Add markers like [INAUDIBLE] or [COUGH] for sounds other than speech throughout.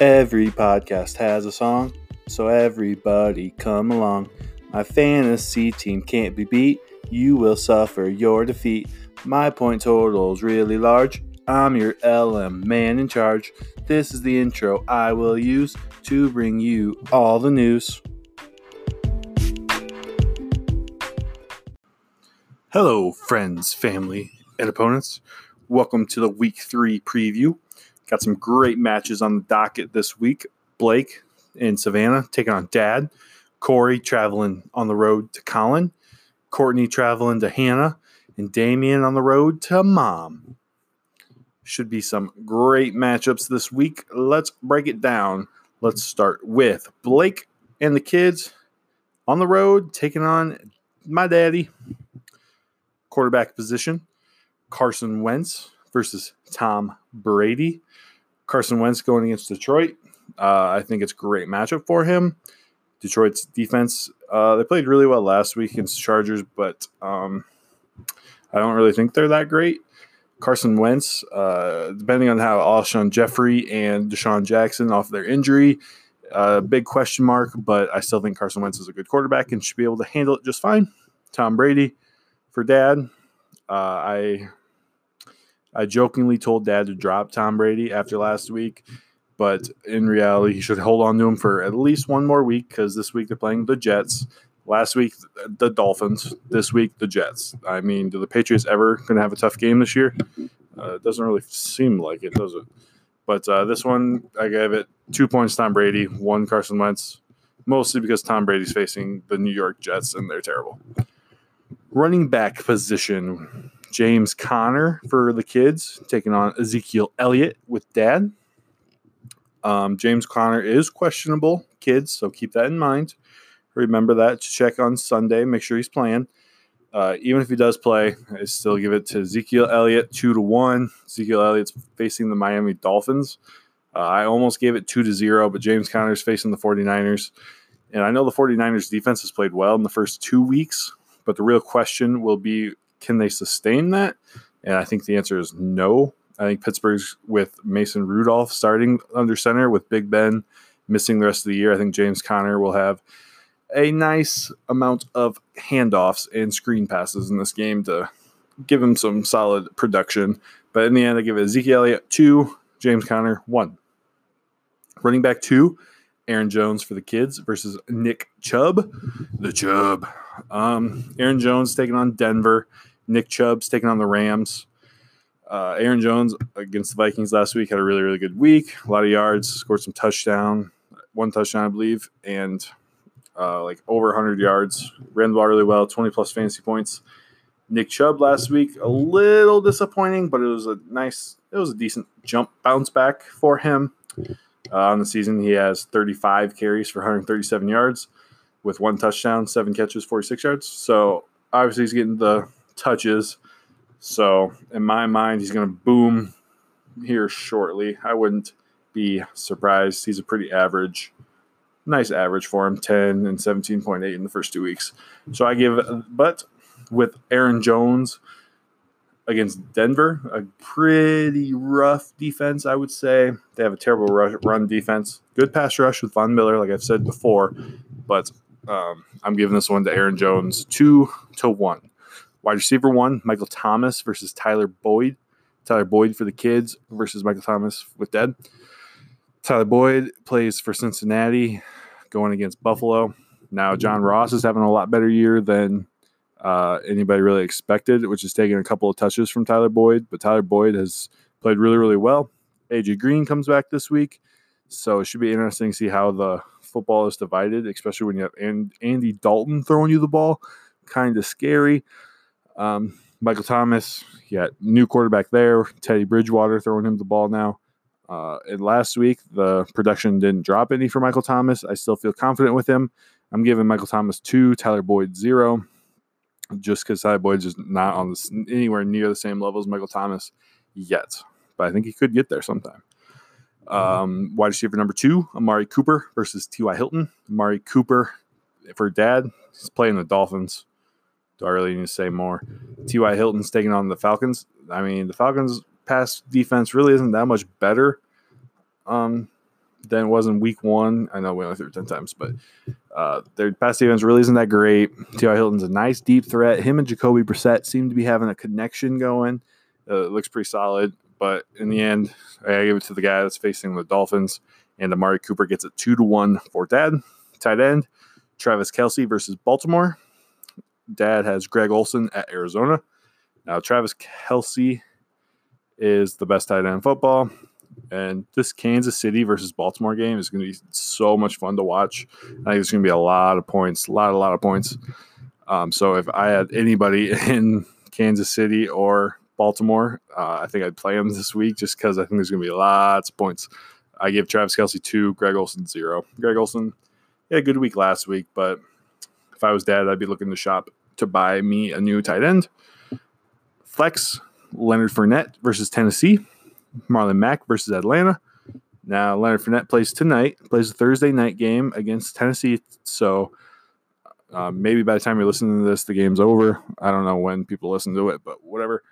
Every podcast has a song, so everybody come along. My fantasy team can't be beat. You will suffer your defeat. My point total's really large. I'm your LM man in charge. This is the intro I will use to bring you all the news. Hello, friends, family, and opponents. Welcome to the week three preview. Got some great matches on the docket this week. Blake in Savannah taking on Dad. Corey traveling on the road to Colin. Courtney traveling to Hannah. And Damien on the road to Mom. Should be some great matchups this week. Let's break it down. Let's start with Blake and the kids on the road taking on my daddy. Quarterback position Carson Wentz versus Tom Brady. Carson Wentz going against Detroit. Uh, I think it's a great matchup for him. Detroit's defense, uh, they played really well last week against the Chargers, but um, I don't really think they're that great. Carson Wentz, uh, depending on how Alshon Jeffery and DeSean Jackson off their injury, uh, big question mark, but I still think Carson Wentz is a good quarterback and should be able to handle it just fine. Tom Brady for dad. Uh, I I jokingly told dad to drop Tom Brady after last week, but in reality, he should hold on to him for at least one more week because this week they're playing the Jets. Last week, the Dolphins. This week, the Jets. I mean, do the Patriots ever going to have a tough game this year? Uh, it doesn't really seem like it, does it? But uh, this one, I gave it two points Tom Brady, one Carson Wentz, mostly because Tom Brady's facing the New York Jets and they're terrible. Running back position James Conner for the kids, taking on Ezekiel Elliott with dad. Um, James Conner is questionable, kids, so keep that in mind. Remember that to check on Sunday. Make sure he's playing. Uh, even if he does play, I still give it to Ezekiel Elliott two to one. Ezekiel Elliott's facing the Miami Dolphins. Uh, I almost gave it two to zero, but James Conner's facing the 49ers. And I know the 49ers defense has played well in the first two weeks, but the real question will be can they sustain that? And I think the answer is no. I think Pittsburgh's with Mason Rudolph starting under center with Big Ben missing the rest of the year. I think James Conner will have a nice amount of handoffs and screen passes in this game to give him some solid production. But in the end, I give it Ezekiel Elliott two, James Conner one. Running back two, Aaron Jones for the kids versus Nick Chubb. The Chubb. Um, Aaron Jones taking on Denver. Nick Chubb's taking on the Rams. Uh, Aaron Jones against the Vikings last week had a really, really good week. A lot of yards, scored some touchdown, one touchdown, I believe, and uh, like over 100 yards. Ran the ball really well, 20 plus fantasy points. Nick Chubb last week, a little disappointing, but it was a nice, it was a decent jump bounce back for him. Uh, on the season, he has 35 carries for 137 yards with one touchdown, seven catches, 46 yards. So obviously, he's getting the touches. So in my mind, he's going to boom here shortly. I wouldn't be surprised. He's a pretty average, nice average for him 10 and 17.8 in the first two weeks. So I give, but with Aaron Jones against Denver, a pretty rough defense, I would say. They have a terrible run defense. Good pass rush with Von Miller, like I've said before, but um, I'm giving this one to Aaron Jones two to one. Wide receiver one, Michael Thomas versus Tyler Boyd. Tyler Boyd for the kids versus Michael Thomas with Dead. Tyler Boyd plays for Cincinnati going against Buffalo. Now, John Ross is having a lot better year than uh, anybody really expected, which is taking a couple of touches from Tyler Boyd. But Tyler Boyd has played really, really well. AJ Green comes back this week. So it should be interesting to see how the football is divided, especially when you have Andy Dalton throwing you the ball. Kind of scary. Um, Michael Thomas, yeah, new quarterback there. Teddy Bridgewater throwing him the ball now. Uh, and last week, the production didn't drop any for Michael Thomas. I still feel confident with him. I'm giving Michael Thomas two, Tyler Boyd zero, just because Tyler Boyd's just not on this anywhere near the same level as Michael Thomas yet. But I think he could get there sometime. Um, wide receiver number two, Amari Cooper versus T.Y. Hilton. Amari Cooper for dad, he's playing the Dolphins. Do I really need to say more? T.Y. Hilton's taking on the Falcons. I mean, the Falcons' pass defense really isn't that much better um, than it was in week one. I know we only threw it 10 times, but uh, their pass defense really isn't that great. T.Y. Hilton's a nice deep threat. Him and Jacoby Brissett seem to be having a connection going. Uh, it looks pretty solid, but in the end, I give it to the guy that's facing the Dolphins, and Amari Cooper gets it two to one for Dad. Tight end, Travis Kelce versus Baltimore. Dad has Greg Olsen at Arizona. Now, Travis Kelce is the best tight end in football. And this Kansas City versus Baltimore game is going to be so much fun to watch. I think it's going to be a lot of points, a lot, a lot of points. Um, so if I had anybody [LAUGHS] in Kansas City or Baltimore, uh, I think I'd play them this week just because I think there's going to be lots of points. I give Travis Kelce two, Greg Olsen zero. Greg Olsen, yeah, a good week last week, but if I was dad, I'd be looking to shop to buy me a new tight end. Flex, Leonard Fournette versus Tennessee. Marlon Mack versus Atlanta. Now Leonard Fournette plays tonight, plays a Thursday night game against Tennessee. So uh, maybe by the time you're listening to this, the game's over. I don't know when people listen to it, but whatever.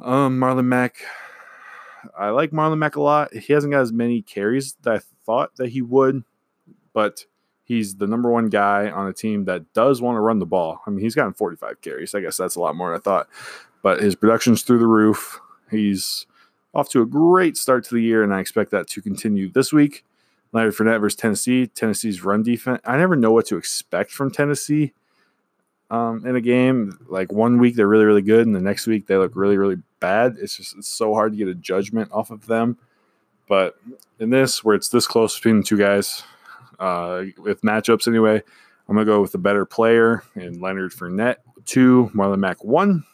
Um, Marlon Mack, I like Marlon Mack a lot. He hasn't got as many carries that I thought that he would, but he's the number one guy on a team that does want to run the ball. I mean, he's gotten 45 carries. I guess that's a lot more than I thought, but his production's through the roof. He's off to a great start to the year, and I expect that to continue this week. Leonard Fournette versus Tennessee. Tennessee's run defense. I never know what to expect from Tennessee um, in a game. Like one week they're really really good, and the next week they look really really bad. It's just it's so hard to get a judgment off of them. But in this, where it's this close between the two guys, uh, with matchups anyway, I'm gonna go with the better player in Leonard Fournette two, Marlon Mack one.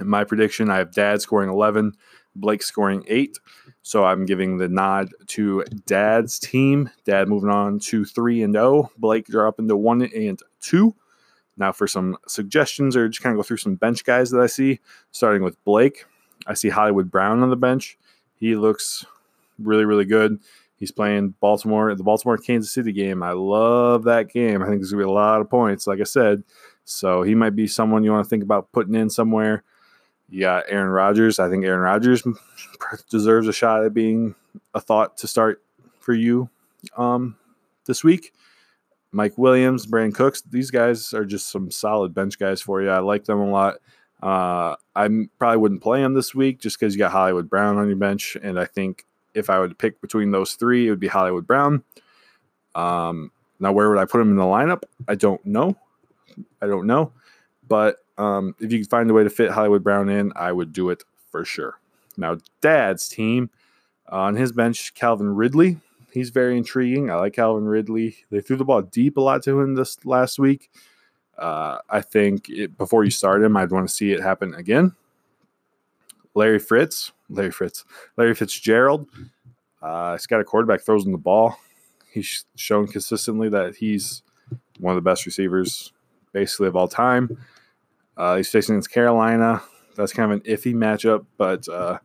In my prediction, I have Dad scoring 11, Blake scoring eight. So I'm giving the nod to Dad's team. Dad moving on to three and zero. Oh. Blake dropping to one and two. Now for some suggestions, or just kind of go through some bench guys that I see. Starting with Blake, I see Hollywood Brown on the bench. He looks really really good. He's playing Baltimore, the Baltimore Kansas City game. I love that game. I think there's gonna be a lot of points, like I said. So he might be someone you want to think about putting in somewhere. You got Aaron Rodgers. I think Aaron Rodgers [LAUGHS] deserves a shot at being a thought to start for you um, this week. Mike Williams, Brandin Cooks, these guys are just some solid bench guys for you. I like them a lot. Uh, I probably wouldn't play them this week just because you got Hollywood Brown on your bench. And I think if I would pick between those three, it would be Hollywood Brown. Um, now, where would I put him in the lineup? I don't know. I don't know. But um, if you could find a way to fit Hollywood Brown in, I would do it for sure. Now, Dad's team on his bench, Calvin Ridley. He's very intriguing. I like Calvin Ridley. They threw the ball deep a lot to him this last week. Uh, I think it, before you start him, I'd want to see it happen again. Larry Fritz, Larry Fritz, Larry Fitzgerald. Uh, he's got a quarterback throws him the ball. He's shown consistently that he's one of the best receivers, basically of all time. Uh, he's facing against Carolina. That's kind of an iffy matchup, but uh,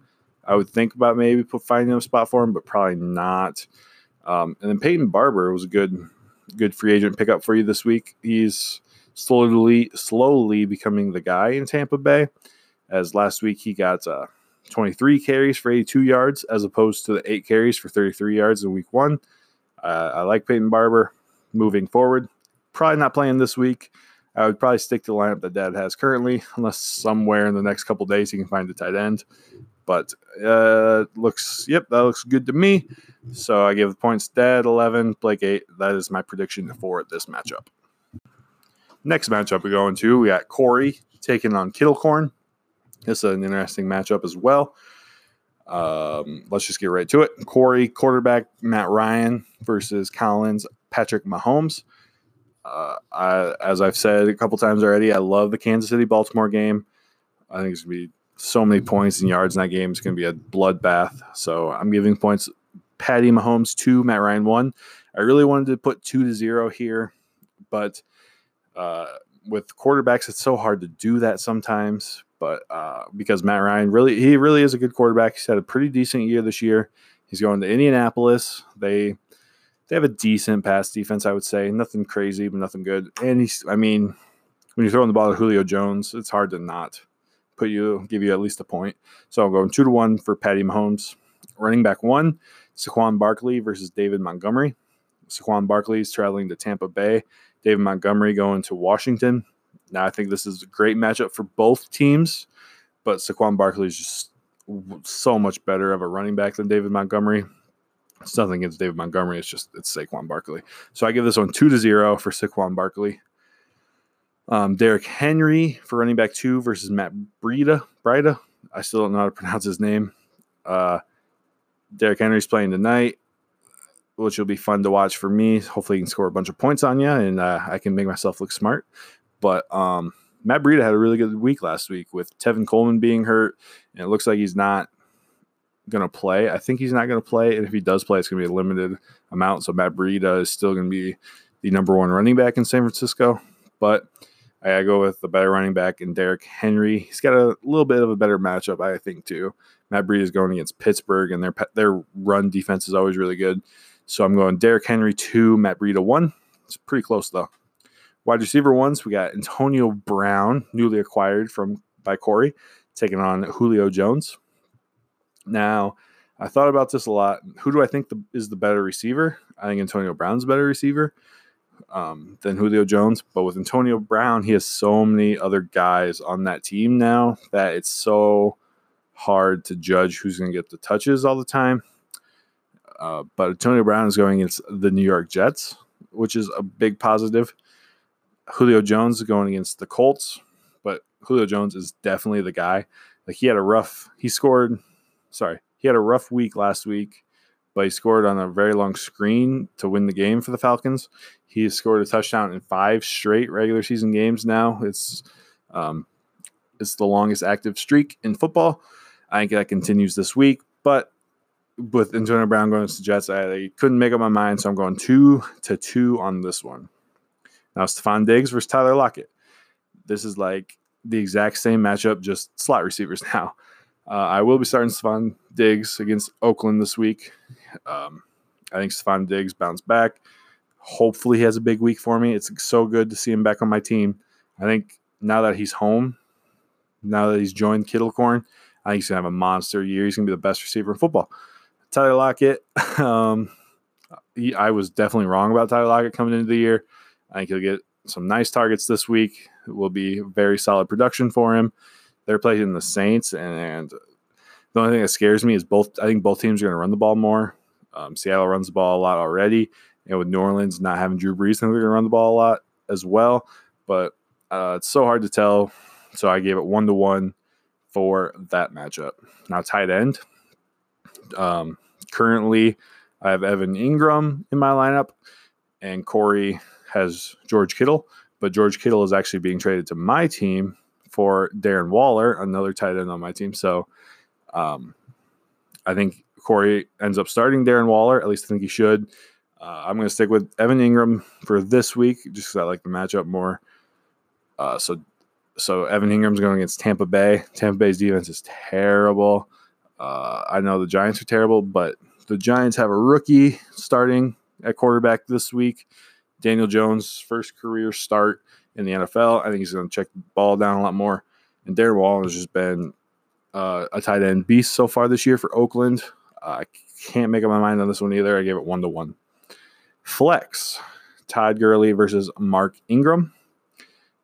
I would think about maybe finding a spot for him, but probably not. Um, and then Peyton Barber was a good, good free agent pickup for you this week. He's slowly, slowly becoming the guy in Tampa Bay. As last week he got uh, 23 carries for 82 yards, as opposed to the eight carries for 33 yards in week one. Uh, I like Peyton Barber moving forward. Probably not playing this week. I would probably stick to the lineup that Dad has currently, unless somewhere in the next couple days he can find a tight end. But uh, looks, yep, that looks good to me. So I give the points Dad 11, Blake 8. That is my prediction for this matchup. Next matchup we go into, we got Corey taking on Kittlecorn. Is an interesting matchup as well. Um, let's just get right to it. Corey, quarterback Matt Ryan versus Collins, Patrick Mahomes. Uh, I, as I've said a couple times already, I love the Kansas City Baltimore game. I think it's going to be so many points and yards in that game. It's going to be a bloodbath. So I'm giving points Patty Mahomes two, Matt Ryan one. I really wanted to put two to zero here, but uh, with quarterbacks, it's so hard to do that sometimes. But uh, because Matt Ryan really, he really is a good quarterback. He's had a pretty decent year this year. He's going to Indianapolis. They they have a decent pass defense, I would say. Nothing crazy, but nothing good. And he's, I mean, when you're throwing the ball to Julio Jones, it's hard to not put you, give you at least a point. So I'm going two to one for Patty Mahomes. Running back one, Saquon Barkley versus David Montgomery. Saquon Barkley is traveling to Tampa Bay. David Montgomery going to Washington. Now, I think this is a great matchup for both teams, but Saquon Barkley is just so much better of a running back than David Montgomery. It's nothing against David Montgomery. It's just it's Saquon Barkley. So I give this one two to zero for Saquon Barkley. Um, Derrick Henry for running back two versus Matt Breida. Breida. I still don't know how to pronounce his name. Uh, Derrick Henry's playing tonight, which will be fun to watch for me. Hopefully, he can score a bunch of points on you, and uh, I can make myself look smart. But um, Matt Breida had a really good week last week with Tevin Coleman being hurt, and it looks like he's not going to play. I think he's not going to play, and if he does play, it's going to be a limited amount. So Matt Breida is still going to be the number one running back in San Francisco, but I go with the better running back in Derrick Henry. He's got a little bit of a better matchup, I think, too. Matt Breida is going against Pittsburgh, and their their run defense is always really good. So I'm going Derrick Henry two, Matt Breida one. It's pretty close though. Wide receiver ones, we got Antonio Brown, newly acquired from by Corey, taking on Julio Jones. Now, I thought about this a lot. Who do I think the, is the better receiver? I think Antonio Brown's better receiver um, than Julio Jones. But with Antonio Brown, he has so many other guys on that team now that it's so hard to judge who's going to get the touches all the time. Uh, but Antonio Brown is going against the New York Jets, which is a big positive. Julio Jones going against the Colts, but Julio Jones is definitely the guy. Like he had a rough, he scored, sorry, he had a rough week last week, but he scored on a very long screen to win the game for the Falcons. He has scored a touchdown in five straight regular season games now. It's um, it's the longest active streak in football. I think that continues this week, but with Antonio Brown going to the Jets, I couldn't make up my mind, so I'm going two to two on this one. Now, Stefon Diggs versus Tyler Lockett. This is like the exact same matchup, just slot receivers [LAUGHS] now. Uh, I will be starting Stefon Diggs against Oakland this week. Um, I think Stefon Diggs bounced back. Hopefully, he has a big week for me. It's so good to see him back on my team. I think now that he's home, now that he's joined Kittlecorn, I think he's gonna have a monster year. He's gonna be the best receiver in football. Tyler Lockett, [LAUGHS] um, he, I was definitely wrong about Tyler Lockett coming into the year. I think he'll get some nice targets this week. It will be very solid production for him. They're playing the Saints, and, and the only thing that scares me is both. I think both teams are going to run the ball more. Um, Seattle runs the ball a lot already, and with New Orleans not having Drew Brees, they're going to run the ball a lot as well. But uh, it's so hard to tell. So I gave it one to one for that matchup. Now tight end. Um, currently, I have Evan Engram in my lineup, and Corey has George Kittle, but George Kittle is actually being traded to my team for Darren Waller, another tight end on my team. So um, I think Corey ends up starting Darren Waller. At least I think he should. Uh, I'm going to stick with Evan Engram for this week just because I like the matchup more. Uh, so, so Evan Engram's going against Tampa Bay. Tampa Bay's defense is terrible. Uh, I know the Giants are terrible, but the Giants have a rookie starting at quarterback this week. Daniel Jones' first career start in the NFL. I think he's going to check the ball down a lot more. And Darren Waller has just been uh, a tight end beast so far this year for Oakland. I can't make up my mind on this one either. I gave it one to one. Flex, Todd Gurley versus Mark Ingram.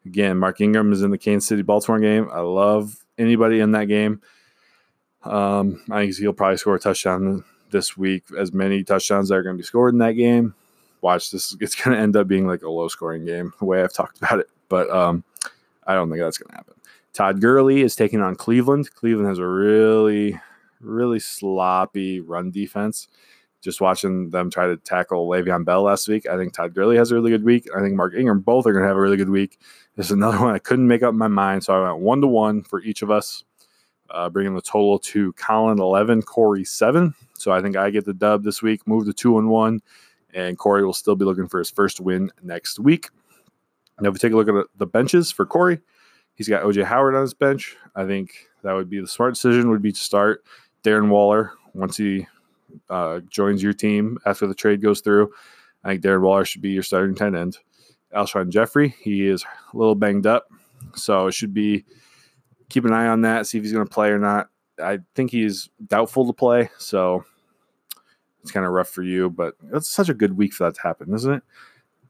Again, Mark Ingram is in the Kansas City Baltimore game. I love anybody in that game. Um, I think he'll probably score a touchdown this week. As many touchdowns that are going to be scored in that game watch this. It's going to end up being like a low scoring game, the way I've talked about it. But um, I don't think that's going to happen. Todd Gurley is taking on Cleveland. Cleveland has a really, really sloppy run defense. Just watching them try to tackle Le'Veon Bell last week, I think Todd Gurley has a really good week. I think Mark Ingram both are going to have a really good week. There's another one I couldn't make up my mind, so I went one to one for each of us, uh, bringing the total to Colin eleven, Corey seven. So I think I get the dub this week. Move to two and one and Corey will still be looking for his first win next week. Now, if we take a look at the benches for Corey, he's got OJ Howard on his bench. I think that would be the smart decision. Would be to start Darren Waller once he uh, joins your team after the trade goes through. I think Darren Waller should be your starting tight end. Alshon Jeffery, he is a little banged up, so it should be keep an eye on that, see if he's going to play or not. I think he's doubtful to play, so it's kind of rough for you, but it's such a good week for that to happen, isn't it?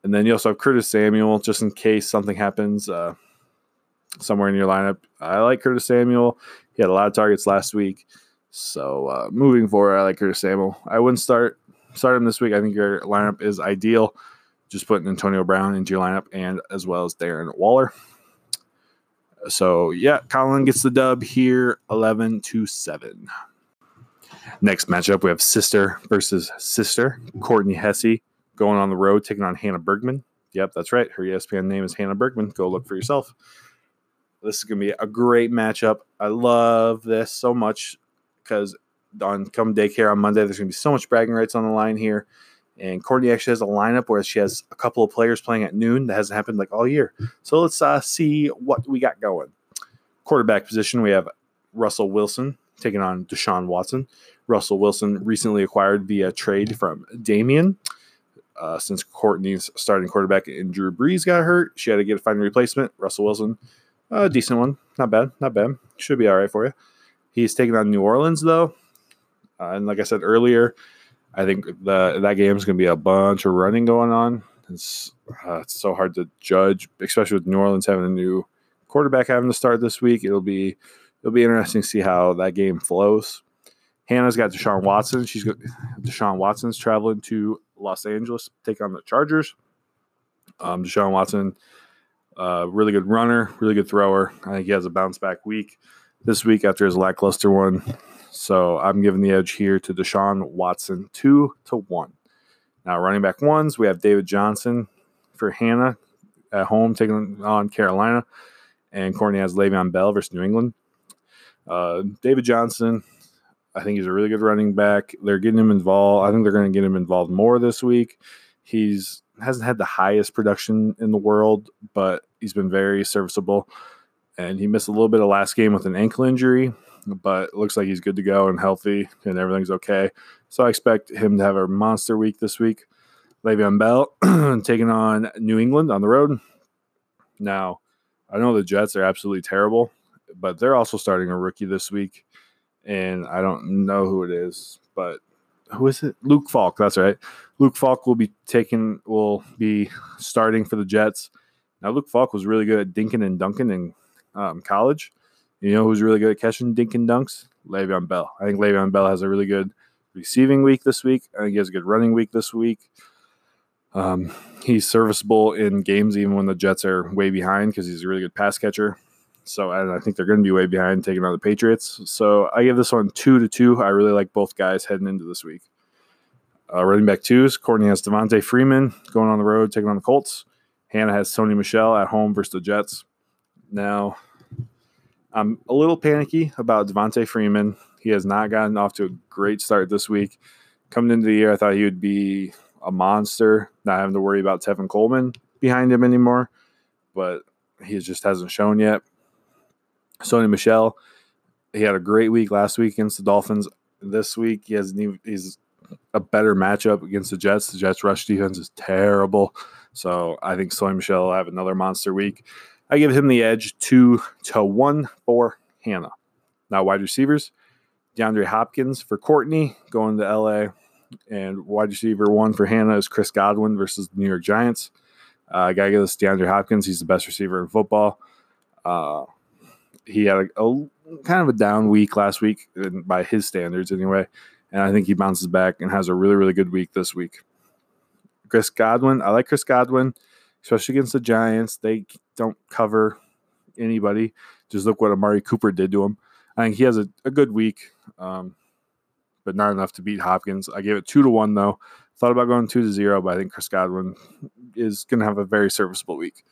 And then you also have Curtis Samuel, just in case something happens uh, somewhere in your lineup. I like Curtis Samuel. He had a lot of targets last week. So uh, moving forward, I like Curtis Samuel. I wouldn't start start him this week. I think your lineup is ideal. Just putting Antonio Brown into your lineup and as well as Darren Waller. So yeah, Colin gets the dub here, eleven to seven. Next matchup, we have sister versus sister. Courtney Hesse going on the road, taking on Hannah Bergman. Yep, that's right. Her ESPN name is Hannah Bergman. Go look for yourself. This is going to be a great matchup. I love this so much because on come daycare on Monday, there's going to be so much bragging rights on the line here. And Courtney actually has a lineup where she has a couple of players playing at noon. That hasn't happened like all year. So let's uh, see what we got going. Quarterback position, we have Russell Wilson taking on Deshaun Watson. Russell Wilson recently acquired via trade from Damien. Uh, since Courtney's starting quarterback and Drew Brees got hurt, she had to get a find replacement. Russell Wilson, a decent one, not bad, not bad. Should be all right for you. He's taking on New Orleans though, uh, and like I said earlier, I think the that game is going to be a bunch of running going on. It's uh, it's so hard to judge, especially with New Orleans having a new quarterback having to start this week. It'll be it'll be interesting to see how that game flows. Hannah's got Deshaun Watson. She's got Deshaun Watson's traveling to Los Angeles, to take on the Chargers. Um, Deshaun Watson, uh, really good runner, really good thrower. I think he has a bounce back week this week after his lackluster one. So I'm giving the edge here to Deshaun Watson, two to one. Now, running back ones, we have David Johnson for Hannah at home taking on Carolina, and Courtney has Le'Veon Bell versus New England. Uh, David Johnson, I think he's a really good running back. They're getting him involved. I think they're going to get him involved more this week. He's hasn't had the highest production in the world, but he's been very serviceable. And he missed a little bit of last game with an ankle injury, but looks like he's good to go and healthy and everything's okay. So I expect him to have a monster week this week. Le'Veon Bell [CLEARS THROAT] taking on New England on the road. Now, I know the Jets are absolutely terrible, but they're also starting a rookie this week and I don't know who it is, but who is it? Luke Falk. That's right. Luke Falk will be taking will be starting for the Jets. Now, Luke Falk was really good at dinking and dunking in um, college. You know who's really good at catching dink and dunks? Le'Veon Bell. I think Le'Veon Bell has a really good receiving week this week. I think he has a good running week this week. Um, he's serviceable in games even when the Jets are way behind because he's a really good pass catcher. So and I think they're going to be way behind taking on the Patriots. So I give this one two to two. I really like both guys heading into this week. Uh, running back twos, Courtney has Devonta Freeman going on the road taking on the Colts. Hannah has Sony Michel at home versus the Jets. Now, I'm a little panicky about Devonta Freeman. He has not gotten off to a great start this week. Coming into the year, I thought he would be a monster, not having to worry about Tevin Coleman behind him anymore. But he just hasn't shown yet. Sony Michel, he had a great week last week against the Dolphins. This week, he has he's a better matchup against the Jets. The Jets' rush defense is terrible. So I think Sony Michel will have another monster week. I give him the edge two to one for Hannah. Now, wide receivers, DeAndre Hopkins for Courtney going to LA, and wide receiver one for Hannah is Chris Godwin versus the New York Giants. Uh, I gotta give this DeAndre Hopkins. He's the best receiver in football. Uh, he had a, a, kind of a down week last week by his standards anyway, and I think he bounces back and has a really really good week this week. Chris Godwin, I like Chris Godwin, especially against the Giants. They don't cover anybody. Just look what Amari Cooper did to him. I think he has a, a good week, um, but not enough to beat Hopkins. I gave it two to one though. Thought about going two to zero, but I think Chris Godwin is going to have a very serviceable week.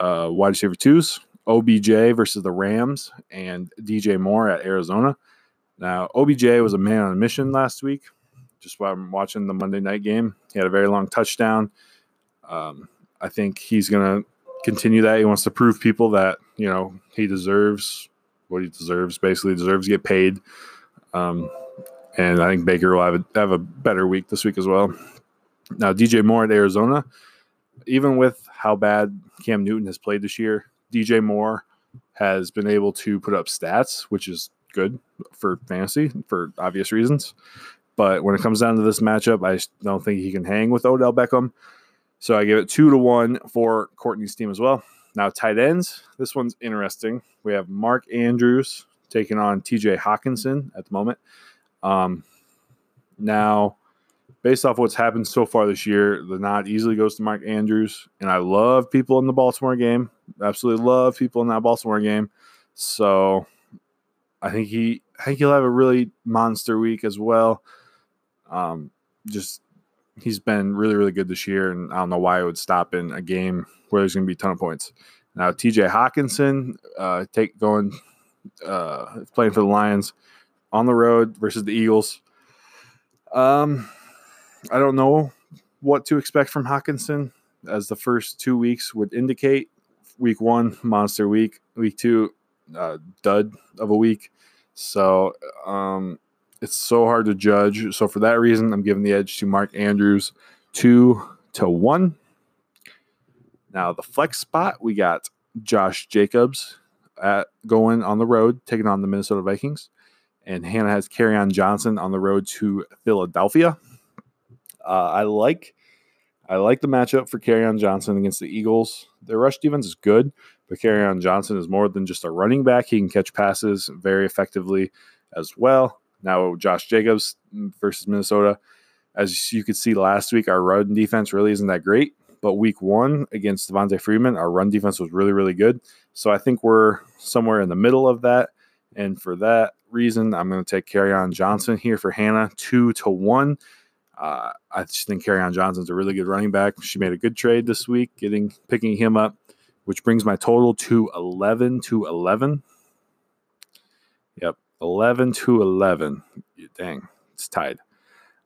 Uh, wide receiver twos, OBJ versus the Rams and DJ Moore at Arizona. Now, OBJ was a man on a mission last week. Just while I'm watching the Monday night game, he had a very long touchdown. Um, I think he's going to continue that. He wants to prove people that you know he deserves what he deserves. Basically, deserves to get paid. Um, and I think Baker will have a, have a better week this week as well. Now, DJ Moore at Arizona, even with how bad Cam Newton has played this year, DJ Moore has been able to put up stats, which is good for fantasy for obvious reasons. But when it comes down to this matchup, I don't think he can hang with Odell Beckham. So I give it two to one for Courtney's team as well. Now, tight ends. This one's interesting. We have Mark Andrews taking on TJ Hockenson at the moment. Um, now, based off what's happened so far this year, the nod easily goes to Mark Andrews. And I love people in the Baltimore game. Absolutely love people in that Baltimore game. So I think he I think he'll have a really monster week as well. Um, just he's been really, really good this year, and I don't know why I would stop in a game where there's going to be a ton of points. Now, TJ Hockenson, uh, take going uh, playing for the Lions on the road versus the Eagles. Um, I don't know what to expect from Hockenson, as the first two weeks would indicate. Week one, monster week. Week two, uh, dud of a week. So um, it's so hard to judge. So for that reason, I'm giving the edge to Mark Andrews, two to one. Now the flex spot, we got Josh Jacobs at going on the road, taking on the Minnesota Vikings, and Hannah has on Johnson on the road to Philadelphia. Uh, I like, I like the matchup for on Johnson against the Eagles. Their rush defense is good, but on Johnson is more than just a running back. He can catch passes very effectively as well. Now, Josh Jacobs versus Minnesota, as you could see last week, our run defense really isn't that great. But week one against Devonta Freeman, our run defense was really, really good. So I think we're somewhere in the middle of that. And for that reason, I'm going to take Kerryon Johnson here for Hannah, two to one. Uh, I just think Kerryon Johnson's a really good running back. She made a good trade this week, getting picking him up, which brings my total to 11 to 11. Yep, 11 to 11. Dang, it's tied.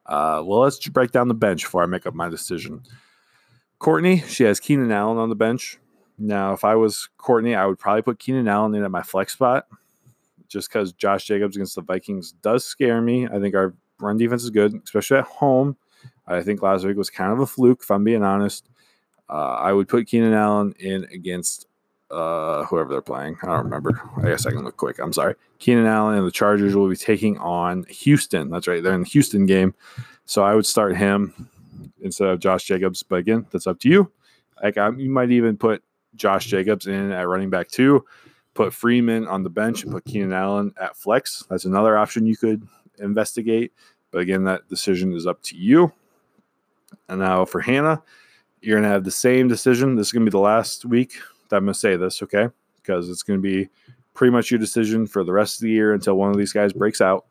Uh, well, let's break down the bench before I make up my decision. Courtney, she has Keenan Allen on the bench. Now, if I was Courtney, I would probably put Keenan Allen in at my flex spot just because Josh Jacobs against the Vikings does scare me. I think our run defense is good, especially at home. I think last week was kind of a fluke, if I'm being honest. Uh, I would put Keenan Allen in against uh, whoever they're playing. I don't remember. I guess I can look quick. I'm sorry. Keenan Allen and the Chargers will be taking on Houston. That's right. They're in the Houston game. So I would start him instead of Josh Jacobs. But again, that's up to you. Like I, you might even put Josh Jacobs in at running back two, put Freeman on the bench, and put Keenan Allen at flex. That's another option you could investigate. But again, that decision is up to you. And now for Hannah, you're going to have the same decision. This is going to be the last week that I'm going to say this, okay? Because it's going to be pretty much your decision for the rest of the year until one of these guys breaks out.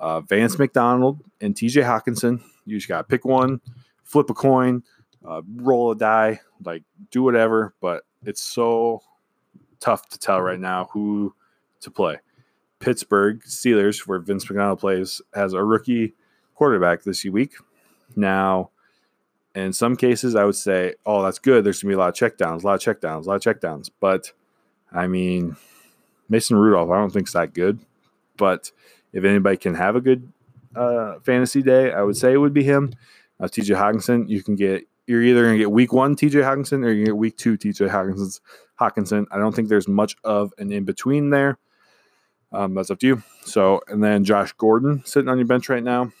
Uh, Vance McDonald and TJ Hockenson. You just got to pick one, flip a coin, uh, roll a die, like do whatever. But it's so tough to tell right now who to play. Pittsburgh Steelers, where Vance McDonald plays, has a rookie quarterback this week. Now, in some cases, I would say, oh, that's good. There's going to be a lot of checkdowns, a lot of checkdowns, a lot of checkdowns. But I mean, Mason Rudolph, I don't think it's that good. But if anybody can have a good uh, fantasy day, I would say it would be him. TJ Hockenson, you can get, you're either going to get week one TJ Hockenson or you get week two TJ Hockenson's Hockenson. I don't think there's much of an in between there. Um, that's up to you. So, and then Josh Gordon sitting on your bench right now.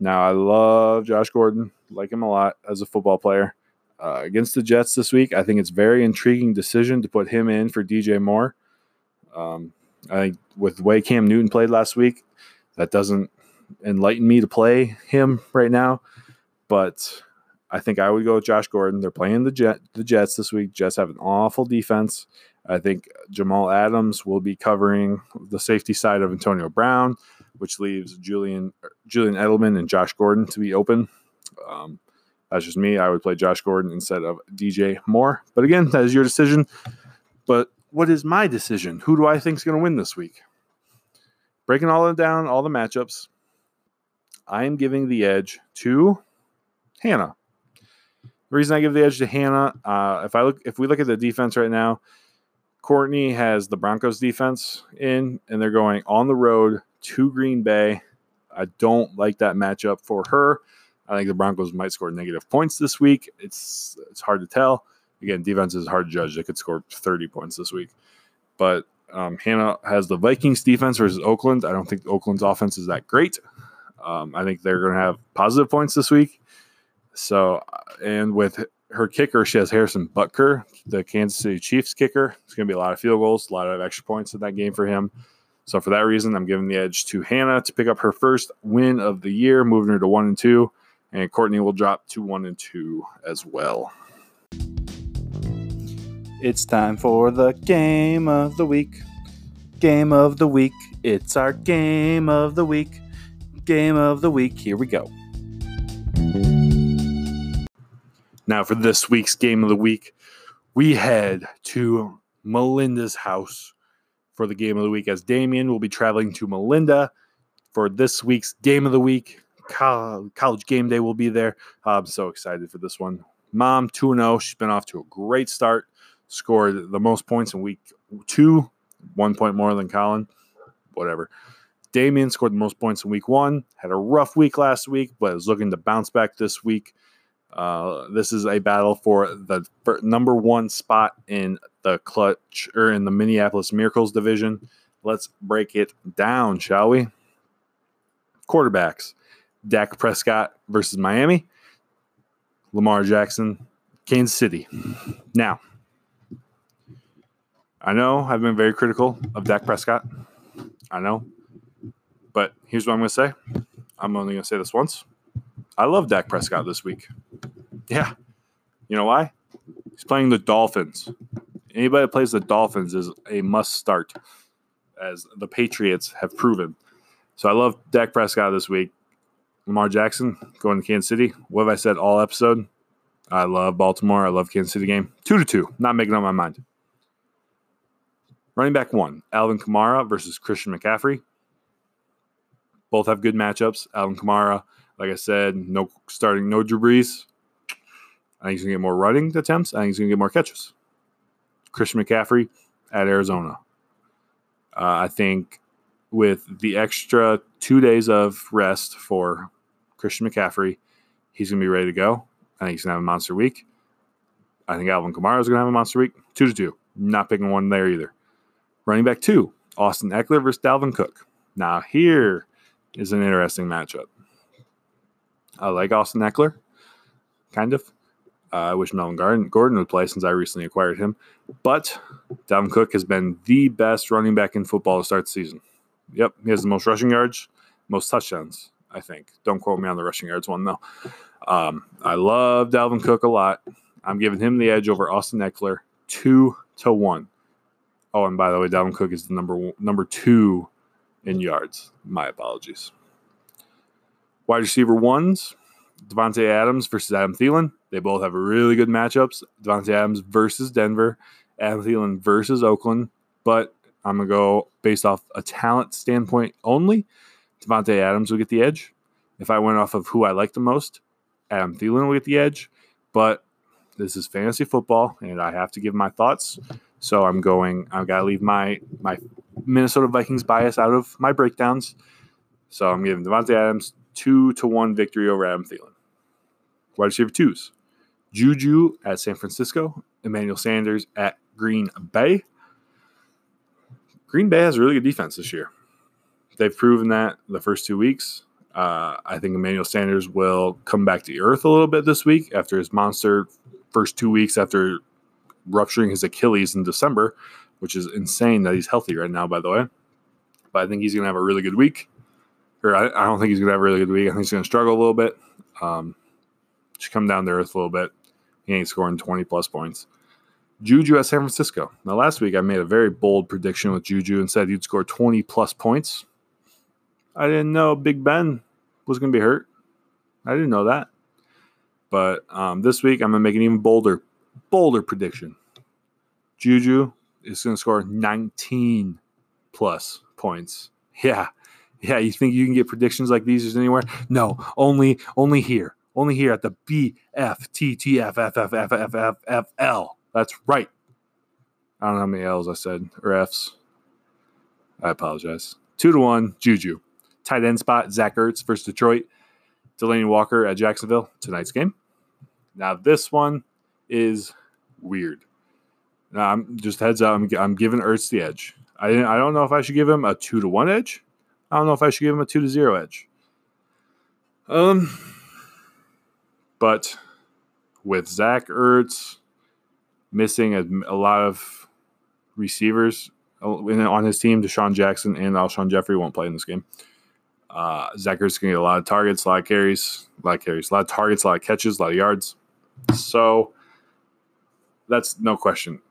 Now, I love Josh Gordon, like him a lot as a football player. Uh, against the Jets this week, I think it's very intriguing decision to put him in for DJ Moore. Um, I think with the way Cam Newton played last week, that doesn't enlighten me to play him right now. But I think I would go with Josh Gordon. They're playing the Jet the Jets this week. Jets have an awful defense. I think Jamal Adams will be covering the safety side of Antonio Brown which leaves Julian Julian Edelman and Josh Gordon to be open. Um, that's just me. I would play Josh Gordon instead of DJ Moore. But again, that is your decision. But what is my decision? Who do I think is going to win this week? Breaking all of down, all the matchups, I am giving the edge to Hannah. The reason I give the edge to Hannah, uh, if I look, if we look at the defense right now, Courtney has the Broncos defense in, and they're going on the road to Green Bay. I don't like that matchup for her. I think the Broncos might score negative points this week. It's it's hard to tell. Again, defense is hard to judge. They could score 30 points this week. But um, Hannah has the Vikings defense versus Oakland. I don't think Oakland's offense is that great. Um, I think they're going to have positive points this week. So, and with her kicker, she has Harrison Butker, the Kansas City Chiefs kicker. It's going to be a lot of field goals, a lot of extra points in that game for him. So for that reason, I'm giving the edge to Hannah to pick up her first win of the year, moving her to one and two, and Courtney will drop to one and two as well. It's time for the game of the week. Game of the week. It's our game of the week. Game of the week. Here we go. Now, for this week's game of the week, we head to Melinda's house for the game of the week as Damien will be traveling to Melinda for this week's game of the week. College game day will be there. I'm so excited for this one. Mom 2 0. She's been off to a great start. Scored the most points in week two, one point more than Colin. Whatever. Damien scored the most points in week one. Had a rough week last week, but is looking to bounce back this week. Uh, this is a battle for the number one spot in the clutch or in the Minneapolis Miracles division. Let's break it down, shall we? Quarterbacks Dak Prescott versus Miami, Lamar Jackson, Kansas City. Now, I know I've been very critical of Dak Prescott. I know. But here's what I'm going to say I'm only going to say this once. I love Dak Prescott this week. Yeah. You know why? He's playing the Dolphins. Anybody that plays the Dolphins is a must start, as the Patriots have proven. So I love Dak Prescott this week. Lamar Jackson going to Kansas City. What have I said all episode? I love Baltimore. I love Kansas City game. Two to two. Not making up my mind. Running back one, Alvin Kamara versus Christian McCaffrey. Both have good matchups. Alvin Kamara, like I said, no starting, no Drew Brees. I think he's going to get more running attempts. I think he's going to get more catches. Christian McCaffrey at Arizona. Uh, I think with the extra two days of rest for Christian McCaffrey, he's going to be ready to go. I think he's going to have a monster week. I think Alvin Kamara is going to have a monster week. Two to two. Not picking one there either. Running back two, Austin Ekeler versus Dalvin Cook. Now, here is an interesting matchup. I like Austin Ekeler, kind of. Uh, I wish Melvin Gordon would play since I recently acquired him. But Dalvin Cook has been the best running back in football to start the season. Yep, he has the most rushing yards, most touchdowns, I think. Don't quote me on the rushing yards one, though. Um, I love Dalvin Cook a lot. I'm giving him the edge over Austin Ekeler, two to one. Oh, and by the way, Dalvin Cook is the number number two in yards. My apologies. Wide receiver ones, Davante Adams versus Adam Thielen. They both have really good matchups. Davante Adams versus Denver, Adam Thielen versus Oakland. But I'm gonna go based off a talent standpoint only. Davante Adams will get the edge. If I went off of who I like the most, Adam Thielen will get the edge. But this is fantasy football, and I have to give my thoughts. So I'm going. I've got to leave my my Minnesota Vikings bias out of my breakdowns. So I'm giving Davante Adams two to one victory over Adam Thielen. Wide receiver twos: Juju at San Francisco, Emmanuel Sanders at Green Bay. Green Bay has a really good defense this year. They've proven that the first two weeks. Uh, I think Emmanuel Sanders will come back to earth a little bit this week after his monster first two weeks after rupturing his Achilles in December, which is insane that he's healthy right now, by the way. But I think he's going to have a really good week. Or I, I don't think he's going to have a really good week. I think he's going to struggle a little bit. Um, just come down to earth a little bit. He ain't scoring 20 plus points. Juju at San Francisco. Now, last week I made a very bold prediction with Juju and said he'd score 20 plus points. I didn't know Big Ben was going to be hurt. I didn't know that. But um, this week I'm going to make an even bolder bolder prediction. Juju is going to score 19 plus points. [LAUGHS] Yeah. Yeah, you think you can get predictions like these anywhere? No, only only here. Only here at the BFTTFFFFFFFL. That's right. I don't know how many L's I said or F's. I apologize. Two to one, Juju. Tight end spot, Zach Ertz versus Detroit. Delanie Walker at Jacksonville, tonight's game. Now, this one is weird. Now, I'm just heads up. I'm, I'm giving Ertz the edge. I I don't know if I should give him a two to one edge. I don't know if I should give him a two to zero edge. Um, but with Zach Ertz missing a, a lot of receivers uh, on his team, DeSean Jackson and Alshon Jeffery won't play in this game. Uh, Zach Ertz going to get a lot of targets, a lot of carries, a lot of carries, a lot of targets, a lot of catches, a lot of yards. So that's no question.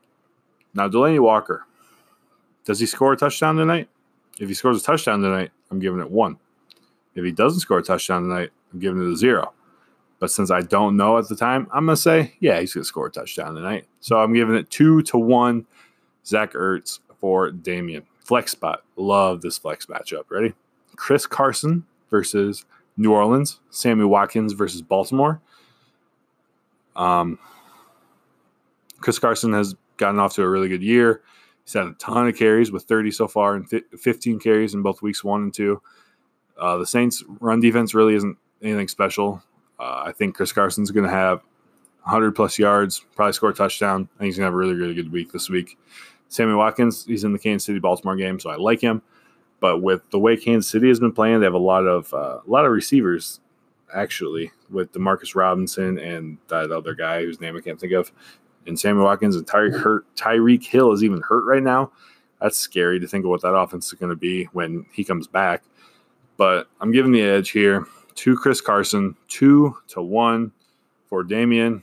Now, Delanie Walker, does he score a touchdown tonight? If he scores a touchdown tonight, I'm giving it one. If he doesn't score a touchdown tonight, I'm giving it a zero. But since I don't know at the time, I'm going to say, yeah, he's going to score a touchdown tonight. So I'm giving it two to one Zach Ertz for Damien. Flex spot. Love this flex matchup. Ready? Chris Carson versus New Orleans. Sammy Watkins versus Baltimore. Um, Chris Carson has gotten off to a really good year. He's had a ton of carries with 30 so far and 15 carries in both weeks one and two. Uh, the Saints' run defense really isn't anything special. Uh, I think Chris Carson's going to have 100 plus yards, probably score a touchdown. I think he's going to have a really, really good week this week. Sammy Watkins, he's in the Kansas City Baltimore game, so I like him. But with the way Kansas City has been playing, they have a lot of uh, a lot of receivers actually with Demarcus Robinson and that other guy whose name I can't think of, and Sammy Watkins and Tyreek hurt. Tyreek Hill is even hurt right now. That's scary to think of what that offense is going to be when he comes back. But I'm giving the edge here to Chris Carson, two to one for Damien.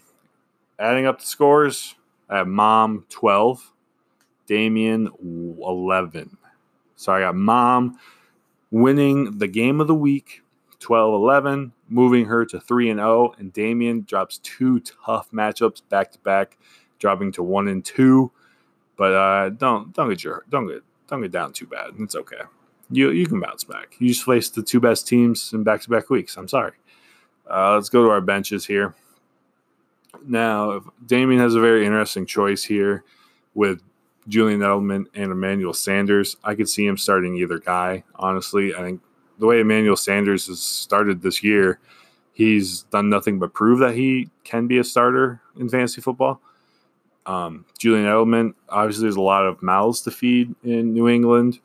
Adding up the scores, I have Mom 12, Damien 11. So I got Mom winning the game of the week 12 11, moving her to 3 and 0. And Damien drops two tough matchups back to back, dropping to 1 and 2. But uh, don't don't get your don't get don't get down too bad. It's okay. You you can bounce back. You just faced the two best teams in back to back weeks. I'm sorry. Uh, let's go to our benches here. Now, Damien has a very interesting choice here with Julian Edelman and Emmanuel Sanders. I could see him starting either guy, honestly. I think the way Emmanuel Sanders has started this year, he's done nothing but prove that he can be a starter in fantasy football. Um, Julian Edelman, obviously, there's a lot of mouths to feed in New England.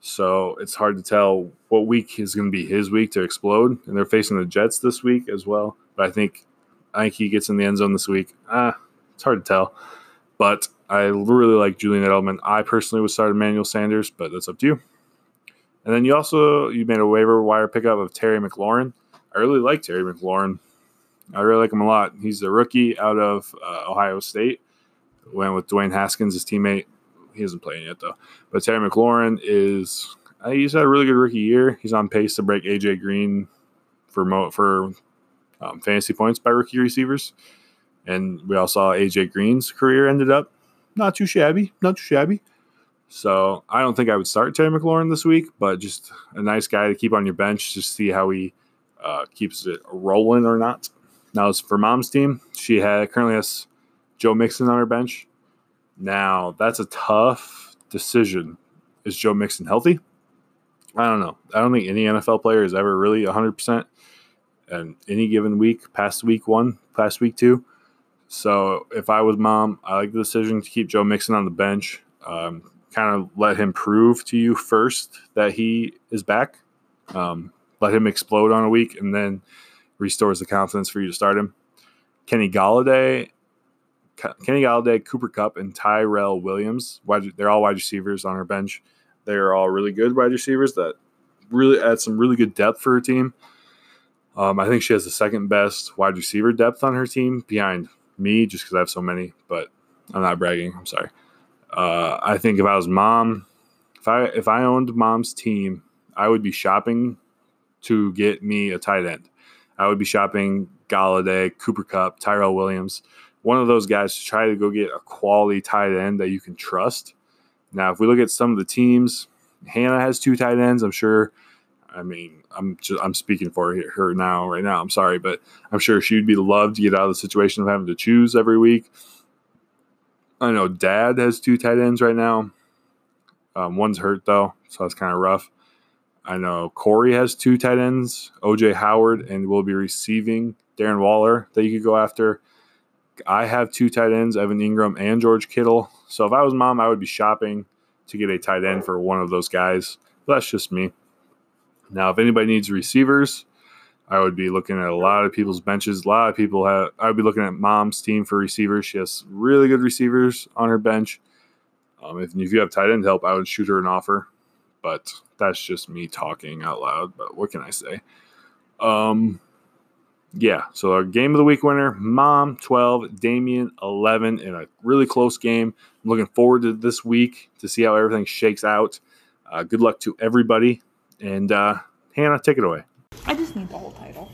So it's hard to tell what week is going to be his week to explode. And they're facing the Jets this week as well. But I think I think he gets in the end zone this week. Ah, it's hard to tell. But I really like Julian Edelman. I personally would start Emmanuel Sanders, but that's up to you. And then you also you made a waiver wire pickup of Terry McLaurin. I really like Terry McLaurin. I really like him a lot. He's a rookie out of uh, Ohio State. Went with Dwayne Haskins, his teammate. He isn't playing yet though. But Terry McLaurin is uh, he's had a really good rookie year. He's on pace to break AJ Green for mo- for um, fantasy points by rookie receivers. And we all saw AJ Green's career ended up not too shabby, not too shabby. So I don't think I would start Terry McLaurin this week, but just a nice guy to keep on your bench, to see how he uh, keeps it rolling or not. Now, as for mom's team, she had currently has Joe Mixon on her bench. Now that's a tough decision. Is Joe Mixon healthy? I don't know. I don't think any NFL player is ever really 100% and any given week, past week one, past week two. So if I was mom, I like the decision to keep Joe Mixon on the bench. Um, kind of let him prove to you first that he is back. Um, let him explode on a week, and then restores the confidence for you to start him. Kenny Golladay, Kenny Golladay, Cooper Kupp, and Tyrell Williams. They're all wide receivers on her bench. They are all really good wide receivers that really add some really good depth for her team. Um, I think she has the second best wide receiver depth on her team behind me, just because I have so many. But I'm not bragging. I'm sorry. Uh, I think if I was mom, if I if I owned mom's team, I would be shopping to get me a tight end. I would be shopping Golladay, Cooper Kupp, Tyrell Williams, one of those guys to try to go get a quality tight end that you can trust. Now, if we look at some of the teams, Hannah has two tight ends. I'm sure. I mean, I'm just, I'm speaking for her now, right now. I'm sorry, but I'm sure she'd be loved to get out of the situation of having to choose every week. I know Dad has two tight ends right now. Um, one's hurt though, so that's kind of rough. I know Corey has two tight ends, OJ Howard, and will be receiving Darren Waller that you could go after. I have two tight ends, Evan Engram and George Kittle. So if I was mom, I would be shopping to get a tight end for one of those guys. But that's just me. Now, if anybody needs receivers, I would be looking at a lot of people's benches. A lot of people have. I would be looking at mom's team for receivers. She has really good receivers on her bench. Um, if, if you have tight end help, I would shoot her an offer. But that's just me talking out loud. But what can I say? Um, yeah. So our game of the week winner, Mom twelve, Damien eleven, in a really close game. I'm looking forward to this week to see how everything shakes out. Uh, good luck to everybody, and uh, Hannah, take it away. I just need the whole title.